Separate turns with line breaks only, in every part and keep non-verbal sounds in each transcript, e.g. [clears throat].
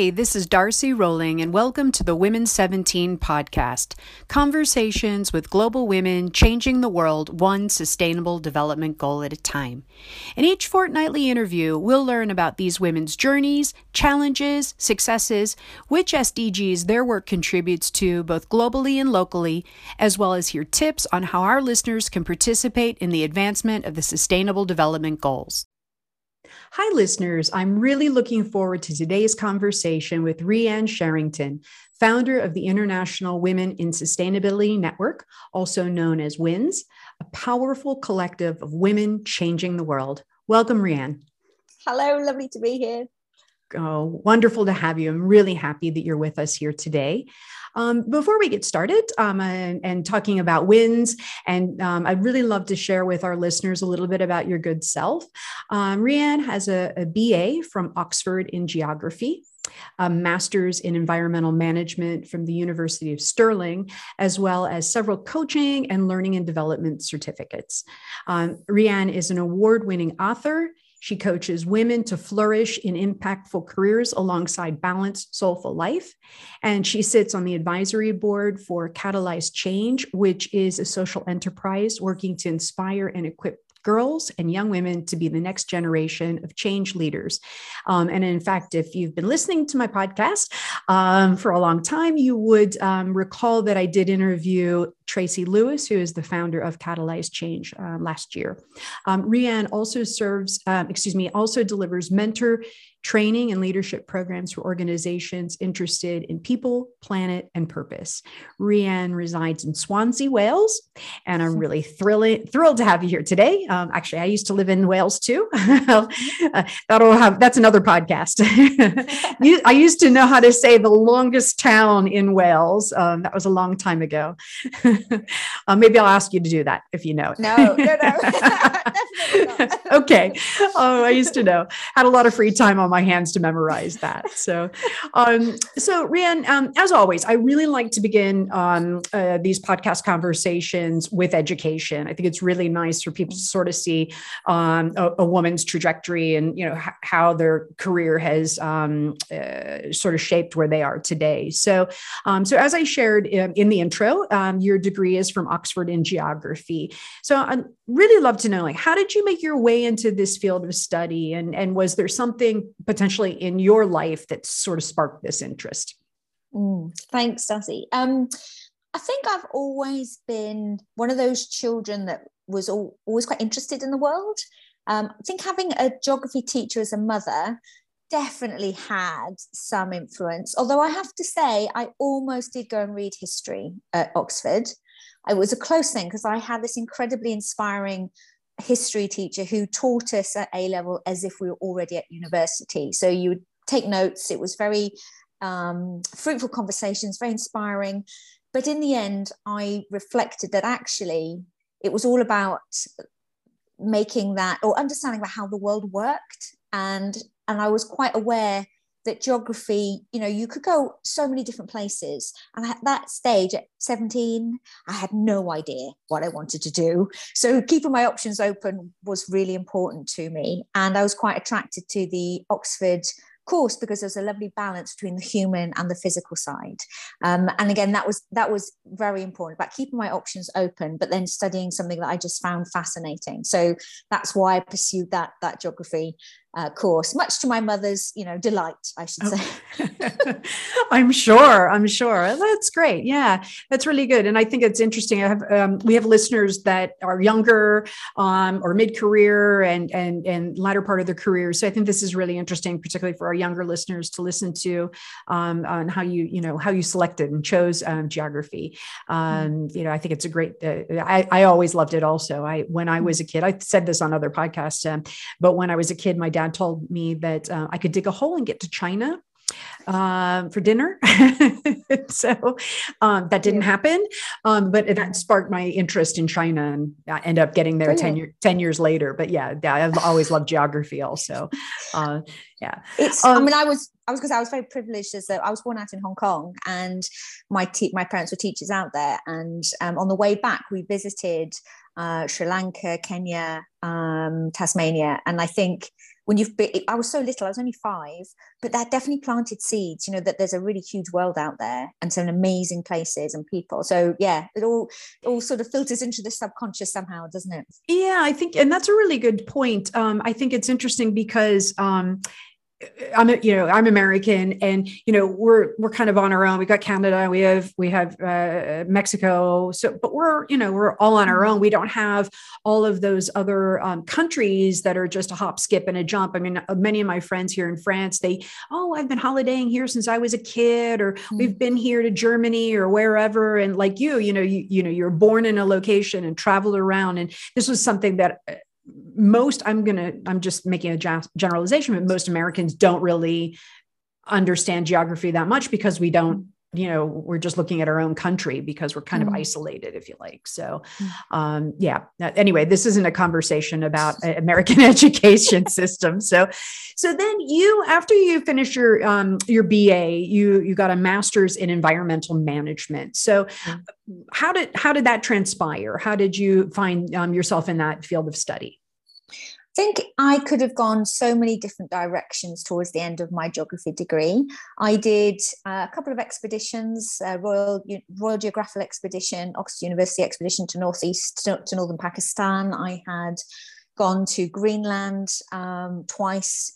Hi, this is Darcy Rolling, and welcome to the Women 17 podcast Conversations with global women changing the world one sustainable development goal at a time. In each fortnightly interview, we'll learn about these women's journeys, challenges, successes, which SDGs their work contributes to both globally and locally, as well as hear tips on how our listeners can participate in the advancement of the Sustainable Development Goals. Hi, listeners. I'm really looking forward to today's conversation with Rhian Sherrington, founder of the International Women in Sustainability Network, also known as WINS, a powerful collective of women changing the world. Welcome, Rhian.
Hello, lovely to be here.
Oh, wonderful to have you. I'm really happy that you're with us here today. Um, before we get started um, and, and, talking about WINS, and um, I'd really love to share with our listeners a little bit about your good self. Um, Rhian has a, a BA from Oxford in geography a master's in environmental management from the University of Stirling, as well as several coaching and learning and development certificates. Um, Rhian is an award winning author. She coaches women to flourish in impactful careers alongside balanced, soulful life. And she sits on the advisory board for Catalyze Change, which is a social enterprise working to inspire and equip girls and young women to be the next generation of change leaders. Um, and in fact, if you've been listening to my podcast um, for a long time, you would um, recall that I did interview Tracy Lewis, who is the founder of Catalyze Change uh, last year. Um, Rhian also serves, um, excuse me, also delivers mentor training and leadership programs for organizations interested in people, planet, and purpose. Rhian resides in Swansea, Wales, and I'm [laughs] really thrilled, thrilled to have you here today. Um, actually, I used to live in Wales too. [laughs] uh, that'll have that's another podcast. [laughs] I used to know how to say the longest town in Wales. Um, that was a long time ago. uh, maybe I'll ask you to do that if you know it.
No, no, no.
okay. Oh, I used to know. Had a lot of free time on my hands to memorize that. So, um, so Rhian, um, as always, I really like to begin um, uh, these podcast conversations with education. I think it's really nice for people to sort of see um, a, a, woman's trajectory and you know h- how their career has um, uh, sort of shaped where they are today. So, um, so as I shared in, in the intro, your degree is from Oxford in geography. So, I'd really love to know, like, how did you make your way into this field of study, and and was there something potentially in your life that sort of sparked this interest?
Mm, thanks, Darcy. Um, I think I've always been one of those children that was all, always quite interested in the world. Um, I think having a geography teacher as a mother definitely had some influence. Although I have to say, I almost did go and read history at Oxford. It was a close thing because I had this incredibly inspiring history teacher who taught us at A level as if we were already at university. So you would take notes. It was very um, fruitful conversations, very inspiring. But in the end, I reflected that actually it was all about making that or understanding about how the world worked and and I was quite aware that geography, you know, you could go so many different places. And at that stage, at 17, I had no idea what I wanted to do. So keeping my options open was really important to me. And I was quite attracted to the Oxford course because there's a lovely balance between the human and the physical side um, and again that was that was very important about keeping my options open but then studying something that i just found fascinating so that's why i pursued that that geography uh, course, much to my mother's, you know, delight, I should say. [laughs]
I'm sure. I'm sure. That's great. Yeah, that's really good. And I think it's interesting. I have um, we have listeners that are younger um, or mid career and and and latter part of their career. So I think this is really interesting, particularly for our younger listeners to listen to um, on how you you know how you selected and chose um, geography. Mm-hmm. Um, you know, I think it's a great. Uh, I I always loved it. Also, I when I mm-hmm. was a kid, I said this on other podcasts, um, but when I was a kid, my dad dad told me that uh, I could dig a hole and get to China um, for dinner. [laughs] so um, that didn't happen. Um, but that sparked my interest in China and I ended up getting there 10, year, 10, years later. But yeah, I've always loved geography also. Uh, yeah.
It's, I um, mean, I was, I was because I was very privileged as I was born out in Hong Kong and my, te- my parents were teachers out there. And um, on the way back, we visited uh, Sri Lanka, Kenya, um, Tasmania. And I think when you've been, I was so little, I was only five, but that definitely planted seeds, you know, that there's a really huge world out there and some amazing places and people. So yeah, it all all sort of filters into the subconscious somehow, doesn't it?
Yeah, I think, and that's a really good point. Um, I think it's interesting because um, I'm a, you know I'm American and you know we're we're kind of on our own. We got Canada, we have we have uh, Mexico, so but we're you know we're all on our own. We don't have all of those other um, countries that are just a hop, skip, and a jump. I mean, uh, many of my friends here in France, they oh I've been holidaying here since I was a kid, or mm-hmm. we've been here to Germany or wherever. And like you, you know you you know you're born in a location and traveled around, and this was something that uh, most i'm going to i'm just making a generalization but most americans don't really understand geography that much because we don't you know we're just looking at our own country because we're kind mm. of isolated if you like so mm. um, yeah anyway this isn't a conversation about american [laughs] education system so so then you after you finish your um, your ba you you got a master's in environmental management so mm. how did how did that transpire how did you find um, yourself in that field of study
think I could have gone so many different directions towards the end of my geography degree. I did uh, a couple of expeditions, uh, Royal Royal Geographical Expedition, Oxford University Expedition to northeast to, to northern Pakistan. I had gone to Greenland um, twice.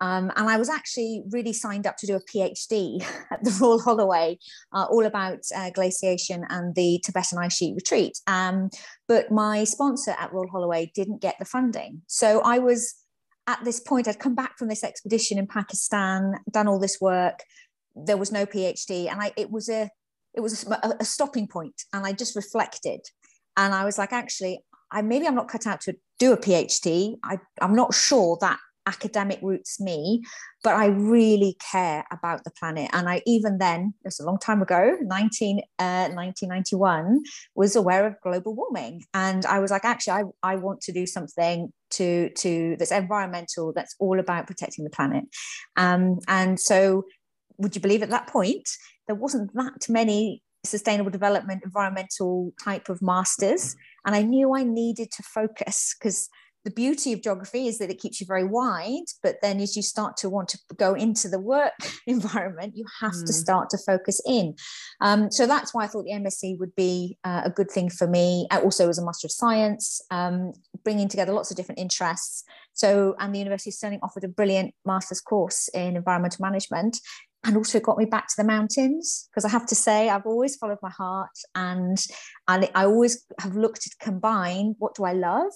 Um, and I was actually really signed up to do a PhD [laughs] at the Royal Holloway, uh, all about uh, glaciation and the Tibetan ice sheet retreat. Um, but my sponsor at Royal Holloway didn't get the funding. So I was at this point, I'd come back from this expedition in Pakistan, done all this work. There was no PhD, and I, it was a it was a, a stopping point, and I just reflected, and I was like, actually, I maybe I'm not cut out to do a PhD. I, I'm not sure that academic roots me but i really care about the planet. And i even then it was a long time ago 19 uh, 1991 was aware of global warming. And i was like actually i, I want to do something to to that's environmental that's all about protecting the planet. Um, and so would you believe at that point there wasn't that many sustainable development environmental type of masters. And i knew i needed to focus because the beauty of geography is that it keeps you very wide but then as you start to want to go into the work [laughs] environment you have mm. to start to focus in um, so that's why i thought the msc would be uh, a good thing for me also as a master of science um, bringing together lots of different interests so and the university of stirling offered a brilliant master's course in environmental management and also got me back to the mountains because I have to say I've always followed my heart and I, I always have looked to combine what do I love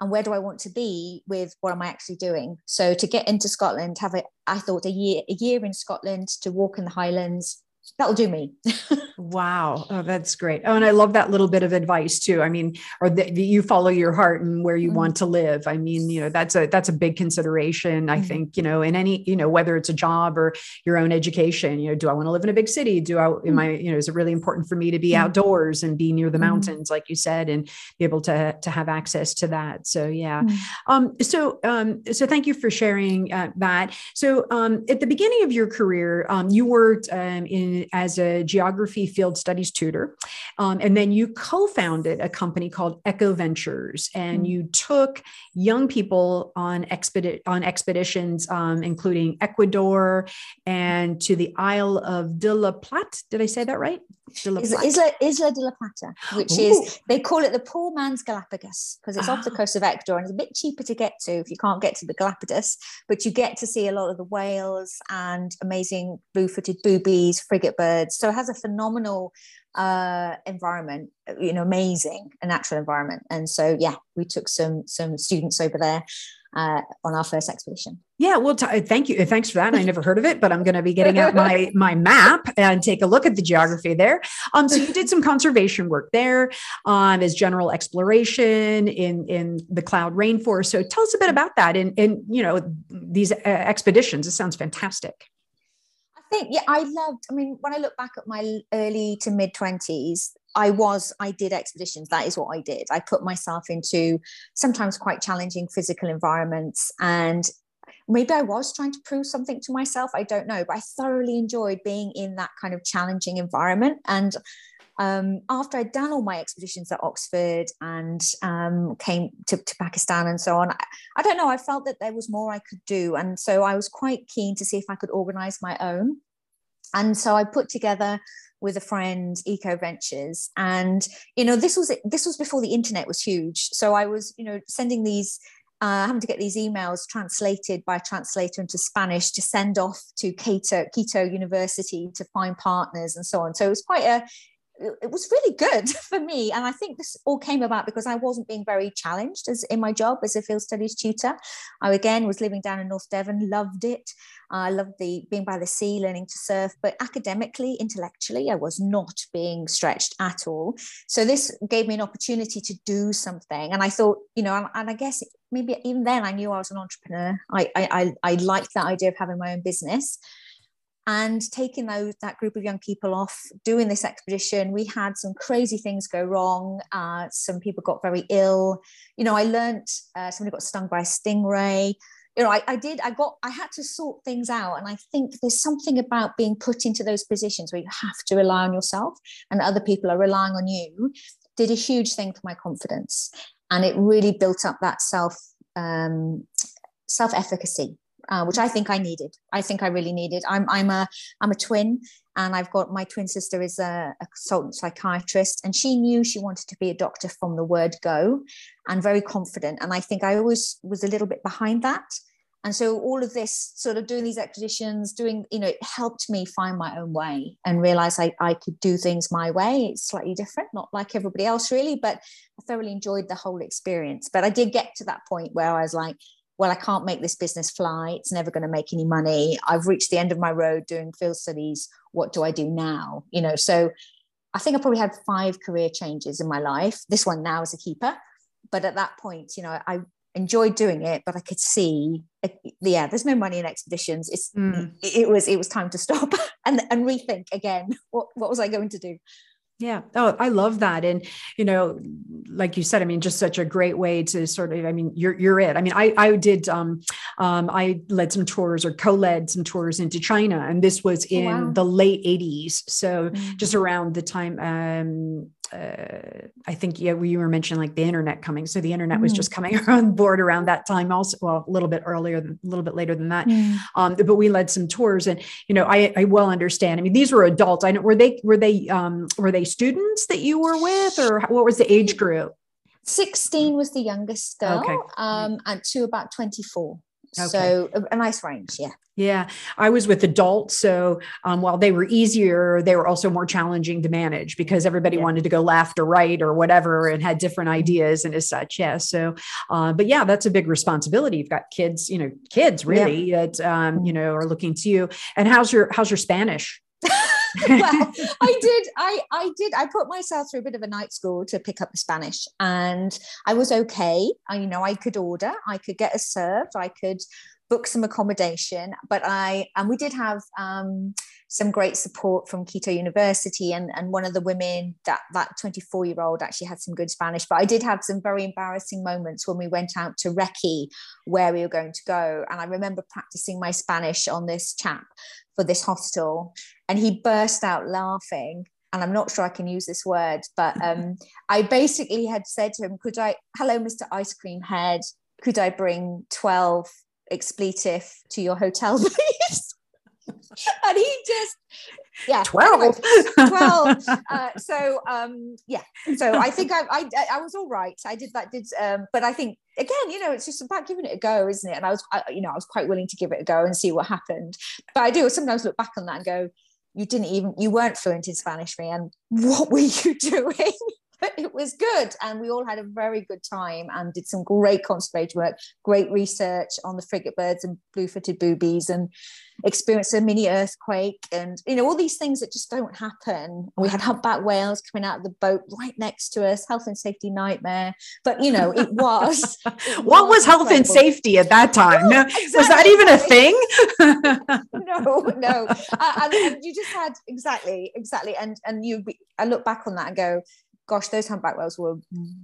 and where do I want to be with what am I actually doing? So to get into Scotland, have a I thought a year a year in Scotland to walk in the Highlands, that'll do me. [laughs]
wow. Oh, that's great. Oh, and I love that little bit of advice too. I mean, or that you follow your heart and where you mm-hmm. want to live. I mean, you know, that's a that's a big consideration. I mm-hmm. think, you know, in any, you know, whether it's a job or your own education, you know, do I want to live in a big city? Do I mm-hmm. am I, you know, is it really important for me to be mm-hmm. outdoors and be near the mm-hmm. mountains, like you said, and be able to to have access to that? So yeah. Mm-hmm. Um, so um, so thank you for sharing uh, that. So um at the beginning of your career, um, you worked um in as a geography field studies tutor. Um, and then you co founded a company called Eco Ventures, and mm-hmm. you took young people on, expedi- on expeditions, um, including Ecuador and to the Isle of de la Plata. Did I say that right?
Isla, Isla, Isla de la Plata, which Ooh. is, they call it the poor man's Galapagos because it's ah. off the ah. coast of Ecuador and it's a bit cheaper to get to if you can't get to the Galapagos, but you get to see a lot of the whales and amazing blue footed boobies, frigate birds. So it has a phenomenal uh, environment, you know, amazing, a natural environment. And so, yeah, we took some some students over there uh, on our first expedition.
Yeah, well, t- thank you. Thanks for that. I never heard of it, but I'm going to be getting out my [laughs] my map and take a look at the geography there. Um, so you did some conservation work there, um, as general exploration in in the cloud rainforest. So tell us a bit about that and and you know these uh, expeditions. It sounds fantastic.
I think yeah, I loved. I mean, when I look back at my early to mid twenties, I was, I did expeditions. That is what I did. I put myself into sometimes quite challenging physical environments. And maybe I was trying to prove something to myself. I don't know. But I thoroughly enjoyed being in that kind of challenging environment. And um, after I'd done all my expeditions at Oxford and um, came to, to, Pakistan and so on, I, I, don't know, I felt that there was more I could do. And so I was quite keen to see if I could organize my own. And so I put together with a friend eco ventures and you know this was this was before the internet was huge so i was you know sending these uh, having to get these emails translated by a translator into Spanish to send off to Quito, Quito University to find partners and so on. So it was quite a it was really good [laughs] for me. And i think this all came about because i wasn't being very challenged as in my job as a field studies tutor. I again was living down in north devon loved it. I loved the being by the sea learning to surf but academically intellectually i was not being stretched at all. So this gave me an opportunity to do something. And i thought you know and, i guess maybe even then i knew i was an entrepreneur. I i, I liked that idea of having my own business and taking those that group of young people off doing this expedition we had some crazy things go wrong. Uh, some people got very ill. You know i learned uh, somebody got stung by a stingray. You know I, I did i got i had to sort things out. And i think there's something about being put into those positions where you have to rely on yourself and other people are relying on you did a huge thing for my confidence. And it really built up that self um, self efficacy uh, which I think I needed. I think I really needed. I'm I'm a I'm a twin, and I've got my twin sister is a, a, consultant psychiatrist, and she knew she wanted to be a doctor from the word go, and very confident. And I think I always was a little bit behind that. And so all of this sort of doing these expeditions, doing, you know, it helped me find my own way and realize I, I could do things my way. It's slightly different, not like everybody else really, but I thoroughly enjoyed the whole experience. But I did get to that point where I was like, well, I can't make this business fly. It's never going to make any money. I've reached the end of my road doing field studies. What do I do now? You know, so I think I probably had five career changes in my life. This one now as a keeper. But at that point, you know, I enjoyed doing it, but I could see, yeah, there's no money in expeditions. It's, mm. it was, it was time to stop [laughs] and, and rethink again. What, what was I going to do?
Yeah. Oh, I love that. And, you know, like you said, I mean, just such a great way to sort of, I mean, you're, you're it. I mean, I, I did, um, um, I led some tours or co-led some tours into China and this was oh, in wow. the late eighties. So mm-hmm. just around the time, um, uh, I think yeah, you were mentioning like the internet coming. So the internet mm. was just coming [laughs] on board around that time, also well, a little bit earlier, a little bit later than that. Mm. Um, but we led some tours, and you know, I, I well understand. I mean, these were adults. I know were they were they um, were they students that you were with, or what was the age group?
16 was the youngest girl okay. um, and to about 24 Okay. So a, a, nice range, yeah.
Yeah, I was with adults, so um, while they were easier, they were also more challenging to manage because everybody yeah. wanted to go left or right or whatever and had different ideas and as such. Yeah, so uh, but yeah, that's a big responsibility. You've got kids, you know, kids really yeah. that um, you mm-hmm. know are looking to you. And how's your how's your Spanish?
Well, [laughs] I did. I I did. I put myself through a bit of a night school to pick up the Spanish, and I was okay. I, you know, I could order, I could get a served, I could book some accommodation, but I and we did have um, some great support from Quito University, and and one of the women that that 24 year old actually had some good Spanish. But I did have some very embarrassing moments when we went out to Recce, where we were going to go, and I remember practicing my Spanish on this chap for this hostel and he burst out laughing and I'm not sure I can use this word, but [laughs] um, I basically had said to him, Could I, hello, Mr. Ice Cream Head, could I bring 12 expletive to your hotel, [laughs] please? and he just, yeah,
12.
12. Uh, so, um, yeah, so I think I, I, I was all right. I did that, did, um, but I think, again, you know, it's just about giving it a go, isn't it? And I was, I, you know, I was quite willing to give it a go and see what happened. But I do sometimes look back on that and go, you didn't even you weren't fluent in spanish me and what were you [laughs] doing but it was good. And we all had a very good time and did some great conservation work great research on the frigate birds and blue-footed boobies and experienced a mini earthquake and you know all these things that just don't happen. We had humpback whales coming out of the boat right next to us health and safety nightmare. But you know it was [laughs]
it what was, was health and safety at that time? No, exactly. was that even a thing?
No no. Uh, and, and, you just had exactly exactly. And and you i look back on that and go gosh, those humpback whales were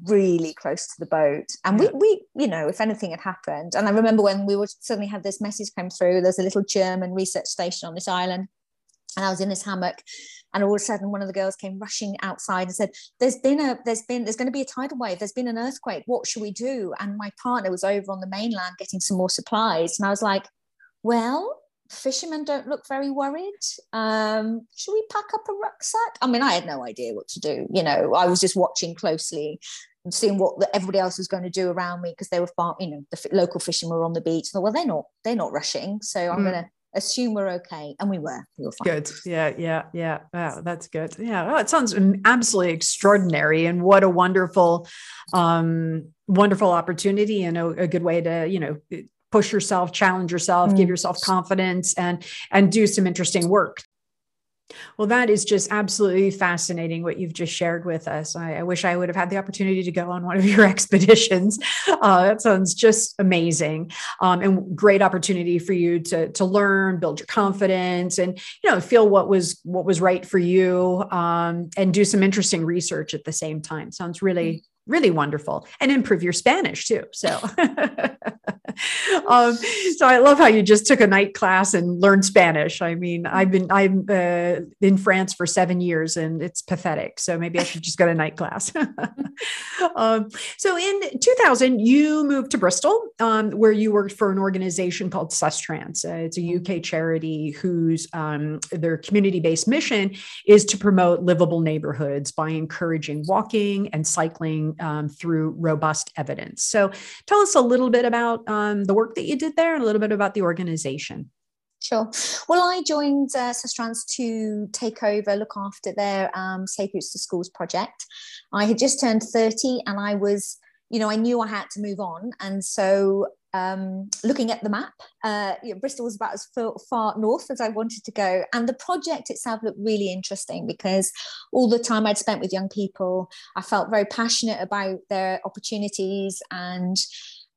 really close to the boat. And we, we, you know, if anything had happened, and I remember when we would suddenly had this message come through, there's a little German research station on this island. And I was in this hammock and all of a sudden one of the girls came rushing outside and said there's been a there's been there's going to be a tidal wave there's been an earthquake what should we do and my partner was over on the mainland getting some more supplies and i was like well fishermen don't look very worried. Um should we pack up a rucksack? I mean i had no idea what to do you know. I was just watching closely and seeing what the, everybody else was going to do around me because they were far you know the f- local fishermen were on the beach. Well they're not they're not rushing. So i'm mm. going to assume we're okay. And we were we were fine.
Good. Yeah yeah yeah. Wow that's good. Yeah oh, it sounds absolutely extraordinary and what a wonderful um wonderful opportunity and a, a good way to you know push yourself challenge yourself mm. give yourself confidence and and do some interesting work well, that is just absolutely fascinating what you've just shared with us. I, I, wish I would have had the opportunity to go on one of [laughs] your expeditions. Uh, that sounds just amazing, um, and great opportunity for you to to learn, build your confidence, and you know feel what was what was right for you, um, and do some interesting research at the same time. Sounds really really wonderful and improve your Spanish too. So, [laughs] [laughs] um, so I love how you just took a night class and learned Spanish. I mean, I've been I'm uh, in France for seven years and it's pathetic. So maybe I should just go to night class. [laughs] um, so in 2000, you moved to Bristol, um, where you worked for an organization called Sustrans. Uh, it's a UK charity whose um, their community-based mission is to promote livable neighborhoods by encouraging walking and cycling um, through robust evidence. So tell us a little bit about um, the work that you did there and a little bit about the organization.
Sure. Well, I joined uh, Sustrans to take over, look after their um, Safe Routes to Schools project. I had just turned 30 and I was, you know, I knew I had to move on. And so um, looking at the map, uh, you know, Bristol was about as far, north as I wanted to go. And the project itself looked really interesting because all the time I'd spent with young people, I felt very passionate about their opportunities and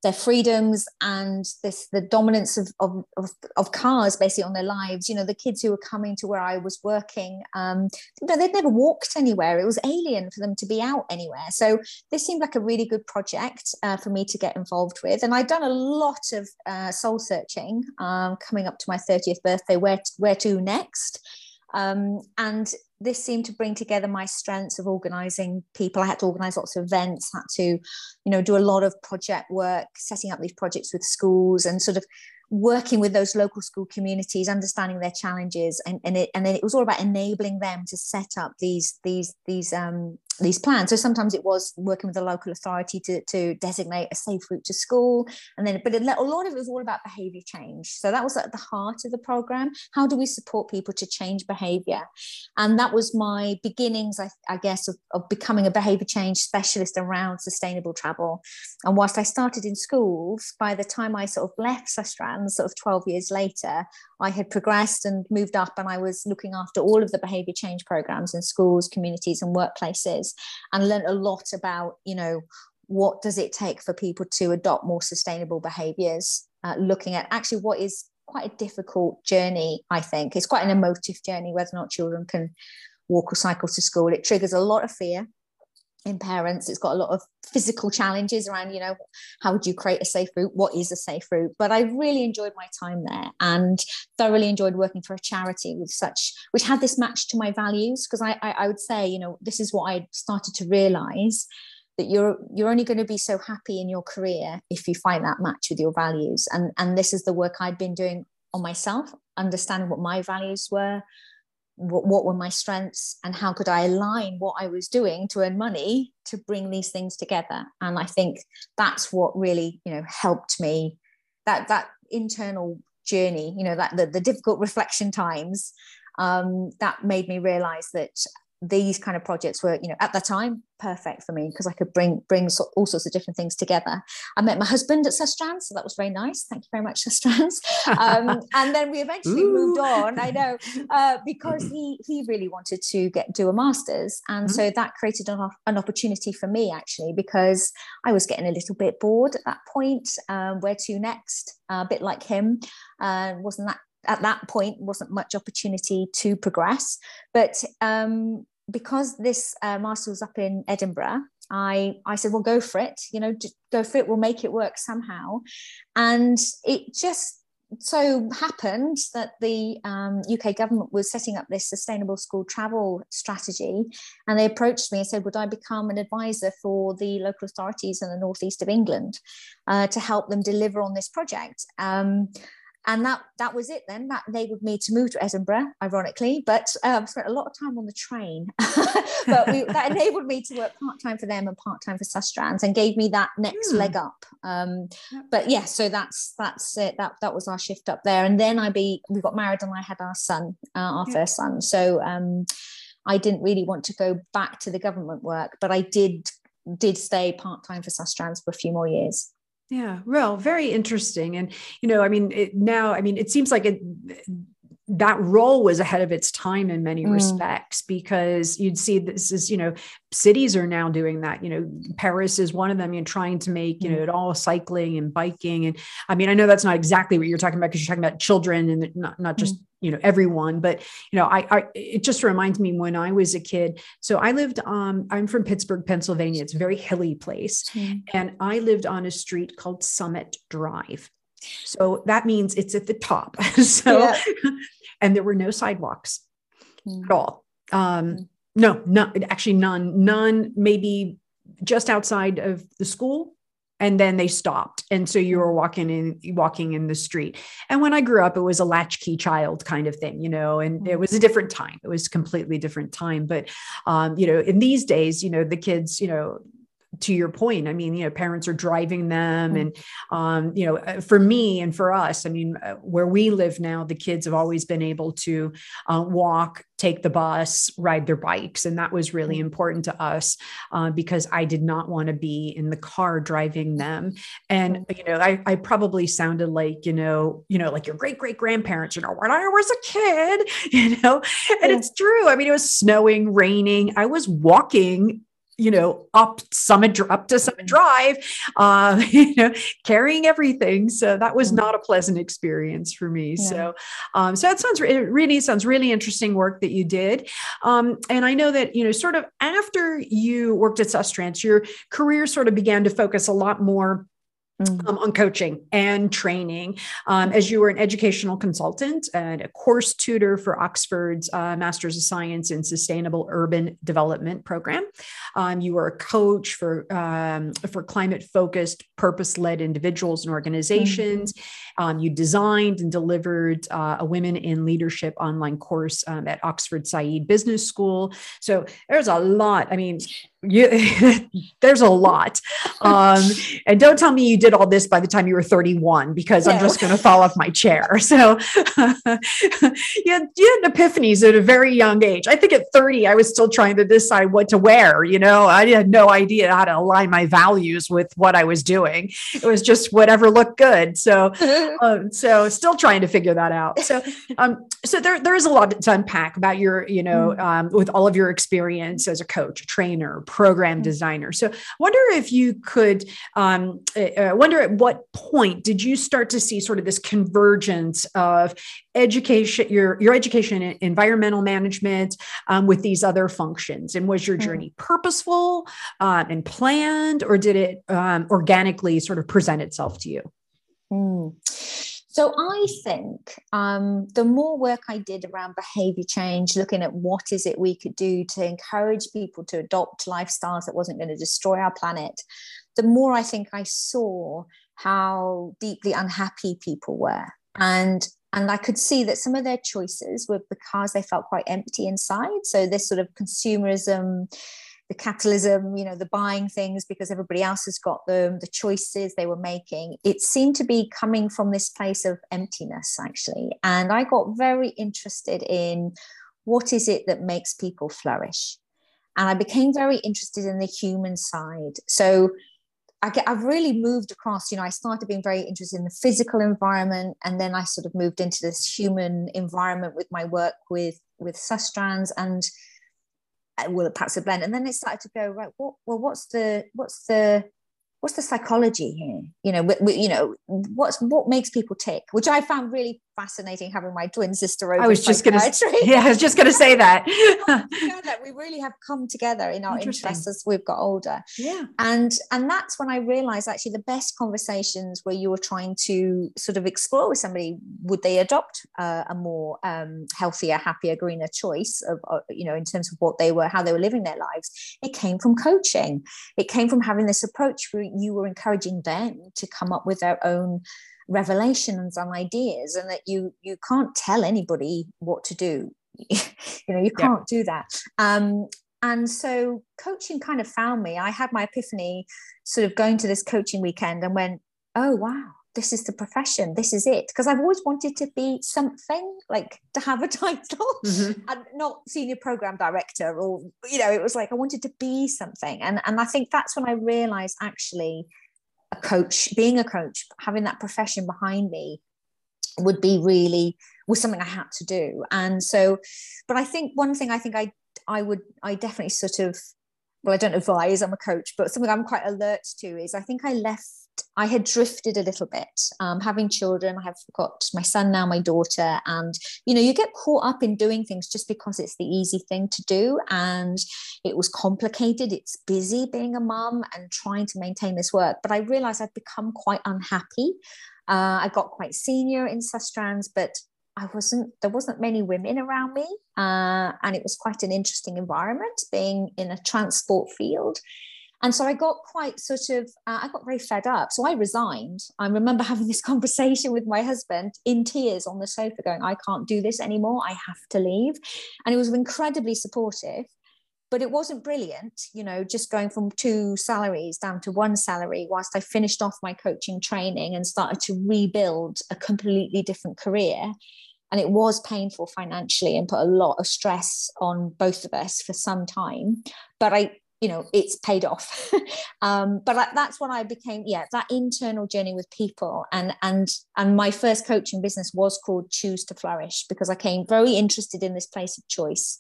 their freedoms and this the dominance of, of, of, of, cars basically on their lives. You know the kids who were coming to where i was working um, they'd never walked anywhere. It was alien for them to be out anywhere. So this seemed like a really good project uh, for me to get involved with. And i'd done a lot of uh, soul searching um, coming up to my 30th birthday. Where, to, where to next um, and this seemed to bring together my strengths of organizing people. I had to organize lots of events, had to, you know, do a lot of project work, setting up these projects with schools and sort of working with those local school communities, understanding their challenges, and, and it and then it was all about enabling them to set up these these these um, these plans. So sometimes it was working with the local authority to, to designate a safe route to school. And then, but a lot of it was all about behavior change. So that was at the heart of the program. How do we support people to change behavior? And that was my beginnings, I, I guess, of, of becoming a behavior change specialist around sustainable travel. And whilst I started in schools, by the time I sort of left Sort of 12 years later, I had progressed and moved up and I was looking after all of the behavior change programs in schools, communities, and workplaces and learned a lot about, you know, what does it take for people to adopt more sustainable behaviors, uh, looking at actually what is quite a difficult journey, I think. It's quite an emotive journey, whether or not children can walk or cycle to school. It triggers a lot of fear in parents it's got a lot of physical challenges around you know how would you create a safe route? What is a safe route? But i really enjoyed my time there and thoroughly enjoyed working for a charity with such which had this match to my values. Because I, I, I would say you know this is what i started to realize that you're you're only going to be so happy in your career if you find that match with your values. And and this is the work i'd been doing on myself understanding what my values were what, were my strengths and how could I align what I was doing to earn money to bring these things together. And I think that's what really, you know, helped me that that internal journey, you know, that the, the difficult reflection times um, that made me realize that these kind of projects were you know at the time perfect for me because I could bring bring so, all sorts of different things together. I met my husband at Sustrans, so that was very nice. Thank you very much, Sustrans. Um, [laughs] and then we eventually Ooh. moved on. I know uh, because he he really wanted to get do a master's, and mm-hmm. so that created an, an opportunity for me actually because I was getting a little bit bored at that point. Um, where to next? Uh, a bit like him, uh, wasn't that at that point wasn't much opportunity to progress. But um, because this uh, master was up in Edinburgh, I I said, well, go for it. You know, go for it. We'll make it work somehow. And it just so happened that the um, UK government was setting up this sustainable school travel strategy, and they approached me and said, "Would I become an advisor for the local authorities in the northeast of England uh, to help them deliver on this project?" Um, and that that was it then. That enabled me to move to edinburgh ironically but um, spent a lot of time on the train. [laughs] But we, that [laughs] enabled me to work part-time for them and part-time for sustrans and gave me that next mm. leg up. Um, but yeah so that's that's it. That that was our shift up there. And then i be we got married and i had our son uh, our yeah. first son. So um, i didn't really want to go back to the government work but i did did stay part-time for sustrans for a few more years
yeah, well, very interesting. And, you know, I mean, it, now, I mean, it seems like it, that role was ahead of its time in many mm. respects because you'd see this is you know cities are now doing that you know paris is one of them you know trying to make you know mm. it all cycling and biking and i mean i know that's not exactly what you're talking about because you're talking about children and not, not just mm. you know everyone but you know I, I it just reminds me when i was a kid so i lived um i'm from pittsburgh pennsylvania it's a very hilly place mm. and i lived on a street called summit drive so that means it's at the top. [laughs] so, yeah. [laughs] and there were no sidewalks mm. at all. Um, mm. No, no, actually none, none, maybe just outside of the school. And then they stopped. And so you were walking in, walking in the street. And when I grew up, it was a latchkey child kind of thing, you know, and mm. it was a different time. It was completely different time. But, um, you know, in these days, you know, the kids, you know, to your point i mean you know parents are driving them mm. and um, you know uh, for me and for us i mean uh, where we live now the kids have always been able to uh, walk take the bus ride their bikes and that was really mm. important to us uh, because i did not want to be in the car driving them and mm. you know I, I probably sounded like you know you know like your great great grandparents you know when i was a kid [laughs] you know and yeah. it's true i mean it was snowing raining i was walking you know, up Summit, up to Summit Drive, uh, [laughs] you know, carrying everything. So that was mm-hmm. not a pleasant experience for me. Yeah. So, um, so that sounds, it really sounds really interesting work that you did. Um, and I know that, you know, sort of after you worked at Sustrans, your career sort of began to focus a lot more Mm. Um, on coaching and training um, as you were an educational consultant and a course tutor for Oxford's uh, Masters of Science in Sustainable Urban Development program. Um, you were a coach for um, for climate focused, purpose led individuals and organizations. Mm. you designed and delivered uh, a Women in Leadership online course um, at Oxford Said Business School. So there's a lot. I mean, you, [laughs] there's a lot. Um, [laughs] and don't tell me you did all this by the time you were 31, because no. I'm just going to fall off my chair. [laughs] So you, had, you had epiphanies at a very young age. I think at 30, I was still trying to decide what to wear. You know, I had no idea how to align my values with what I was doing. It was just whatever looked good. So, [laughs] um, so still trying to figure that out. So, [laughs] um, so there, there is a lot to unpack about your, you know, mm. um, with all of your experience as a coach, trainer, program mm. designer. So, wonder if you could um, uh, wonder at what point did you start to see sort of this convergence of education, your your education, in environmental management um, with these other functions, and was your mm. journey purposeful uh, and planned, or did it um, organically sort of present itself to you?
Mm. So I think um, the more work I did around behavior change, looking at what is it we could do to encourage people to adopt lifestyles that wasn't going to destroy our planet, the more I think I saw how deeply unhappy people were. And and I could see that some of their choices were because they felt quite empty inside. So this sort of consumerism, the capitalism, you know, the buying things because everybody else has got them, the choices they were making, it seemed to be coming from this place of emptiness, actually. And I got very interested in what is it that makes people flourish. And I became very interested in the human side. So I I've really moved across, you know, I started being very interested in the physical environment, and then I sort of moved into this human environment with my work with with Sustrans and Uh, well perhaps a blend. And then it started to go right what well what's the what's the what's the psychology here? You know w- w- you know what's what makes people tick? Which i found really fascinating having my twin sister over.
I was just going to, [laughs] yeah, I was just going to say [laughs] that. [laughs]
we really have come together in our interests as we've got older. Yeah, and and that's when I realized actually the best conversations where you were trying to sort of explore with somebody would they adopt uh, a more um, healthier, happier, greener choice of uh, you know in terms of what they were, how they were living their lives. It came from coaching. It came from having this approach where you were encouraging them to come up with their own revelations and ideas and that you you can't tell anybody what to do. [laughs] You know you can't yeah. do that. Um, and so coaching kind of found me. I had my epiphany sort of going to this coaching weekend and went oh wow this is the profession. This is it. Because i've always wanted to be something like to have a [laughs] title mm-hmm. and not senior program director or you know it was like i wanted to be something. And and i think that's when i realized actually a coach, being a coach, having that profession behind me would be really was something I had to do. And so, but I think one thing I think I I would I definitely sort of well, I don't advise, I'm a coach, but something I'm quite alert to is I think I left I had drifted a little bit. Um, having children, I have got my son now, my daughter, and you know, you get caught up in doing things just because it's the easy thing to do, and it was complicated. It's busy being a mum and trying to maintain this work. But I realized I'd become quite unhappy. Uh, I got quite senior in Sustrans, but I wasn't. There wasn't many women around me, uh, and it was quite an interesting environment being in a transport field. And so I got quite sort of, uh, I got very fed up. So I resigned. I remember [laughs] having this conversation with my husband in tears on the sofa, going, I can't do this anymore. I have to leave. And he was incredibly supportive, but it wasn't brilliant, you know, just going from two salaries down to one salary whilst I finished off my coaching training and started to rebuild a completely different career and it was painful financially and put a lot of stress on both of us for some time but i you know it's paid off. [laughs] Um, but that's when i became yeah that internal journey with people. And and and my first coaching business was called choose to flourish because i came very interested in this place of choice.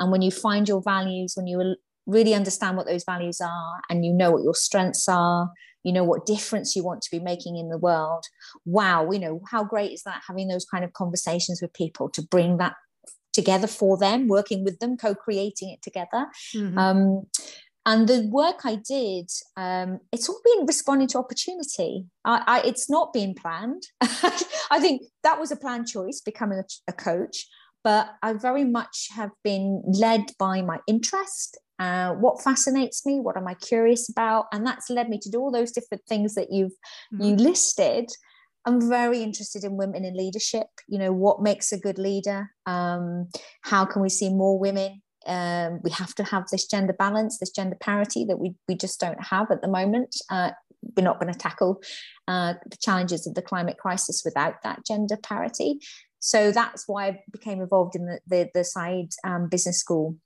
And when you find your values when you really understand what those values are and you know what your strengths are you know what difference you want to be making in the world wow you know how great is that having those kind of conversations with people to bring that together for them, working with them, co-creating it together. Mm-hmm. Um, and the work I did, um, it's all been responding to opportunity. I, I, it's not been planned. [laughs] I think that was a planned choice, becoming a, a, coach. But I very much have been led by my interest, uh, what fascinates me, what am I curious about, and that's led me to do all those different things that you've mm-hmm. you listed. I'm very interested in women in leadership. You know, what makes a good leader? Um, how can we see more women? Um, we have to have this gender balance, this gender parity that we, we just don't have at the moment. Uh, we're not going to tackle uh, the challenges of the climate crisis without that gender parity. So that's why I became involved in the, the, the Said um, business school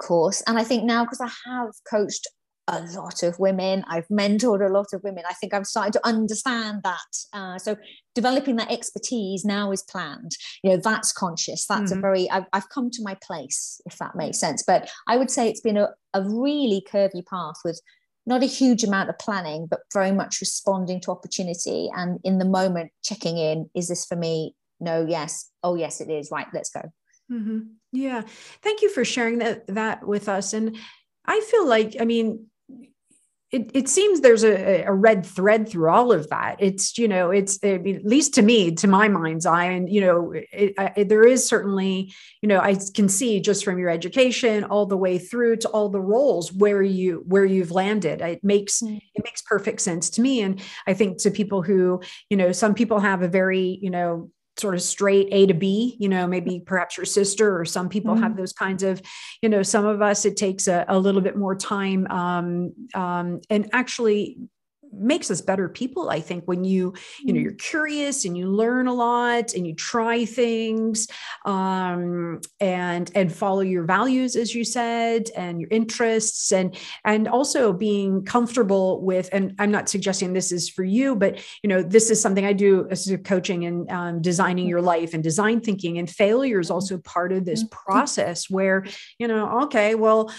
course. And I think now, because I have coached a lot of women. I've mentored a lot of women. I think I'm starting to understand that. Uh, so developing that expertise now is planned. You know, that's conscious. That's mm-hmm. a very, I've, I've, come to my place, if that makes sense. But I would say it's been a, a really curvy path with not a huge amount of planning, but very much responding to opportunity and in the moment checking in, is this for me? No, yes. Oh, yes, it is. Right, let's go.
Mm-hmm. Yeah. Thank you for sharing that that with us. And I feel like, I mean, it, it seems there's a, a red thread through all of that. It's, you know, it's at least to me, to my mind's eye, and, you know, it, it, there is certainly, you know, I can see just from your education all the way through to all the roles where you, where you've landed. It makes, mm. it makes perfect sense to me. And I think to people who, you know, some people have a very, you know, sort of straight A to B, you know, maybe perhaps your sister or some people mm-hmm. have those kinds of, you know, some of us, it takes a, a little bit more time um, um, and actually makes us better people i think when you you know mm. you're curious and you learn a lot and you try things um, and and follow your values as you said and your interests and and also being comfortable with and i'm not suggesting this is for you but you know this is something i do as coaching and um, designing your life and design thinking and failure is mm-hmm. also part of this mm-hmm. process where you know okay well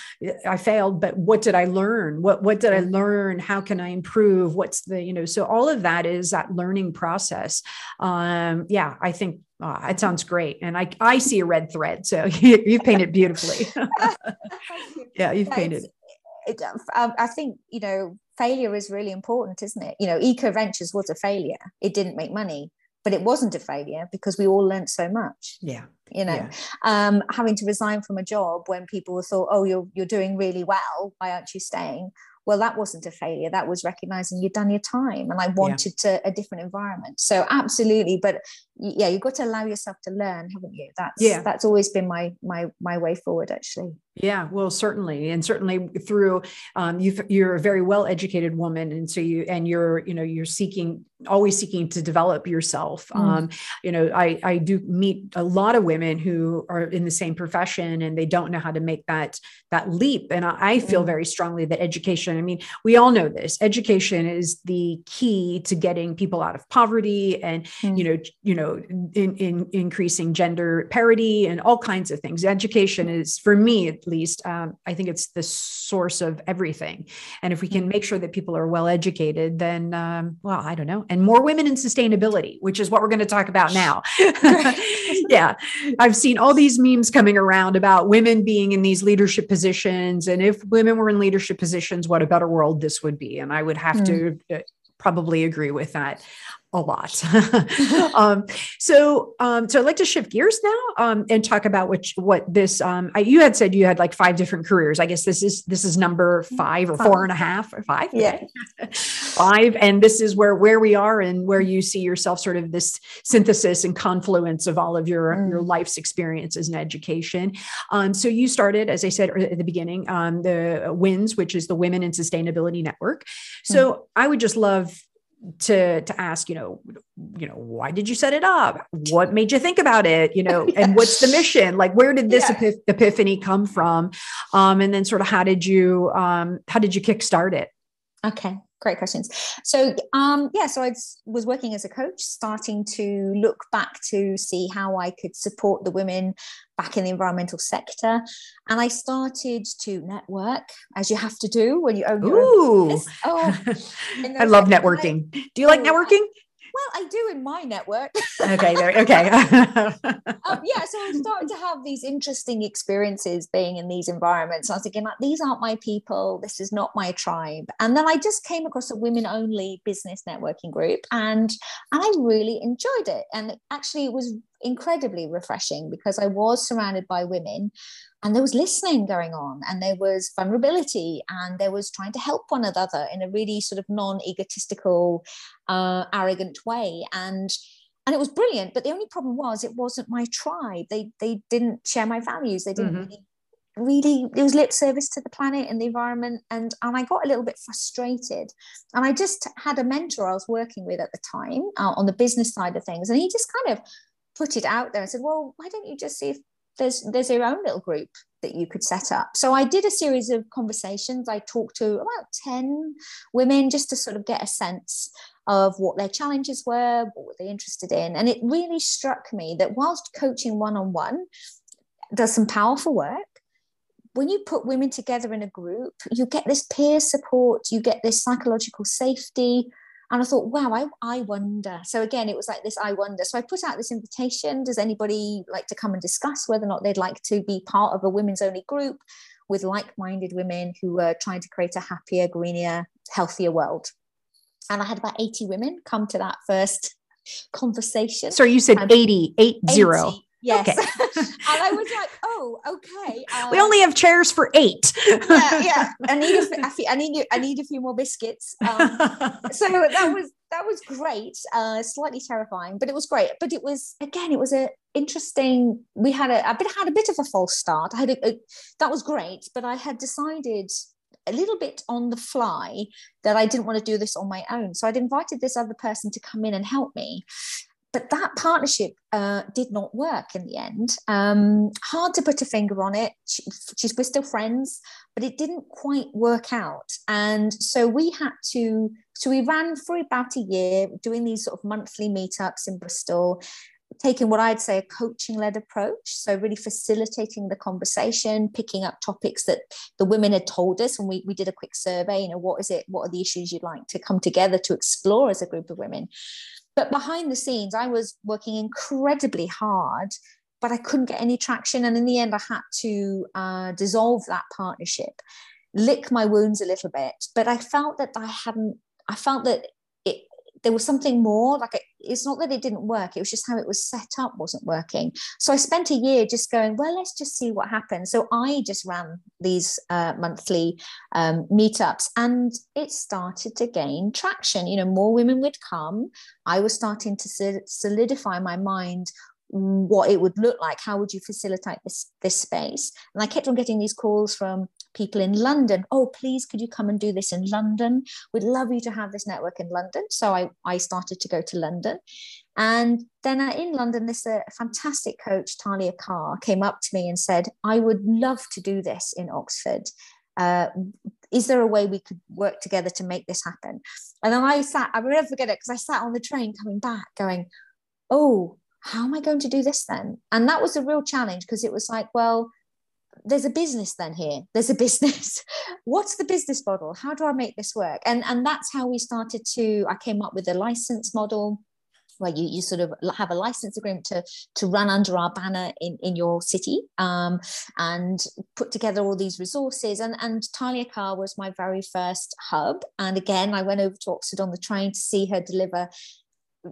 i failed but what did i learn what what did i learn how can i improve improve what's the you know so all of that is that learning process um yeah i think Oh, it sounds great. And I, I see a red thread. So [laughs] you, you've painted beautifully. [laughs] yeah, you've painted.
It, um, I think, you know, failure is really important, isn't it? You know, Eco Ventures was a failure. It didn't make money, but it wasn't a failure because we all learned so much.
Yeah.
You know,
yeah.
um, having to resign from a job when people thought, oh, you're, you're doing really well. Why aren't you staying? Well that wasn't a failure that was recognizing you'd done your time and i wanted yeah. to, a different environment. So absolutely but yeah you've got to allow yourself to learn haven't you? That's yeah. that's always been my my my way forward actually
yeah, well, certainly, and certainly through um, you. You're a very well educated woman, and so you and you're you know you're seeking always seeking to develop yourself. Mm. Um, you know, I I do meet a lot of women who are in the same profession and they don't know how to make that that leap. And I, I feel mm. very strongly that education. I mean, we all know this. Education is the key to getting people out of poverty, and mm. you know, you know, in, in increasing gender parity and all kinds of things. Education is for me least, um, I think it's the source of everything. And if we can make sure that people are well educated, then, um, well, I don't know. And more women in sustainability, which is what we're going to talk about now. [laughs] yeah. I've seen all these memes coming around about women being in these leadership positions. And if women were in leadership positions, what a better world this would be. And I would have mm. to uh, probably agree with that a lot. [laughs] um, so, um, so I'd like to shift gears now um, and talk about which what this. Um, I, you had said you had like five different careers. I guess this is this is number five or four and a half or five.
Yeah, [laughs]
five, and this is where where we are and where you see yourself, sort of this synthesis and confluence of all of your mm. your life's experiences and education. Um, so you started, as I said at the beginning, um, the WINS, which is the Women in Sustainability Network. So mm. I would just love to to ask you know you know why did you set it up? What made you think about it? You know and what's the [laughs] mission? Like where did this yeah. epiphany come from? Um and then sort of how did you um how did you kickstart it?
Okay great questions. So um yeah so i was working as a coach starting to look back to see how i could support the women back in the environmental sector and i started to network as you have to do when you own your
Ooh. business. oh [laughs] i love networking do you like oh, networking
well, I do in my network.
okay, there, [laughs] okay.
um, yeah, so I started to have these interesting experiences being in these environments. I was thinking, like, these aren't my people. This is not my tribe. And then I just came across a women-only business networking group, and and I really enjoyed it. And actually, it was incredibly refreshing because I was surrounded by women and there was listening going on and there was vulnerability and there was trying to help one another in a really sort of non-egotistical uh, arrogant way. And and it was brilliant but the only problem was it wasn't my tribe. They they didn't share my values. They didn't mm-hmm. really really it was lip service to the planet and the environment. And and i got a little bit frustrated. And i just had a mentor i was working with at the time uh, on the business side of things. And he just kind of put it out there and said well why don't you just see if there's there's your own little group that you could set up. So I did a series of conversations. I talked to about 10 women just to sort of get a sense of what their challenges were, what were they interested in. And it really struck me that whilst coaching one-on-one does some powerful work, when you put women together in a group, you get this peer support, you get this psychological safety, and I thought, wow, I, I wonder. So again, it was like this I wonder. So I put out this invitation. Does anybody like to come and discuss whether or not they'd like to be part of a women's only group with like minded women who were trying to create a happier, greener, healthier world? And I had about 80 women come to that first conversation.
So you said um, 80, eight 80. zero.
Yes. Okay. [laughs] and I was like, oh, okay.
Um, we only have chairs for eight.
yeah, yeah. [laughs] I need a, I need, I need a few more biscuits. Um, [laughs] so that was that was great. Uh, slightly terrifying, but it was great. But it was again, it was a interesting. We had a, a bit had a bit of a false start. I had a, a that was great, but I had decided a little bit on the fly that I didn't want to do this on my own. So I'd invited this other person to come in and help me but that partnership uh, did not work in the end. Um, hard to put a finger on it. She, she's, we're still friends, but it didn't quite work out. And so we had to, so we ran for about a year doing these sort of monthly meetups in Bristol, taking what I'd say a coaching led approach. So, really facilitating the conversation, picking up topics that the women had told us. And we, we did a quick survey, you know, what is it? What are the issues you'd like to come together to explore as a group of women? But behind the scenes, I was working incredibly hard, but I couldn't get any traction. And in the end, I had to uh, dissolve that partnership, lick my wounds a little bit. But I felt that I hadn't, I felt that there was something more like it, it's not that it didn't work it was just how it was set up wasn't working. So i spent a year just going well let's just see what happens. So i just ran these uh, monthly um, meetups and it started to gain traction. You know more women would come. I was starting to solidify my mind what it would look like. How would you facilitate this this space? And i kept on getting these calls from people in London, oh, please, could you come and do this in London? We'd love you to have this network in London. So I, I started to go to London. And then in London, this uh, fantastic coach, Talia Carr, came up to me and said, I would love to do this in Oxford. Uh, is there a way we could work together to make this happen? And then I sat, I will never forget it because I sat on the train coming back going, oh, how am I going to do this then? And that was a real challenge because it was like, well, there's a business then here. There's a business. [laughs] What's the business model? How do i make this work? And and that's how we started to i came up with a license model where you, you sort of have a license agreement to, to run under our banner in, in your city um, and put together all these resources. And, and Talia Carr was my very first hub. And again, I went over to Oxford on the train to see her deliver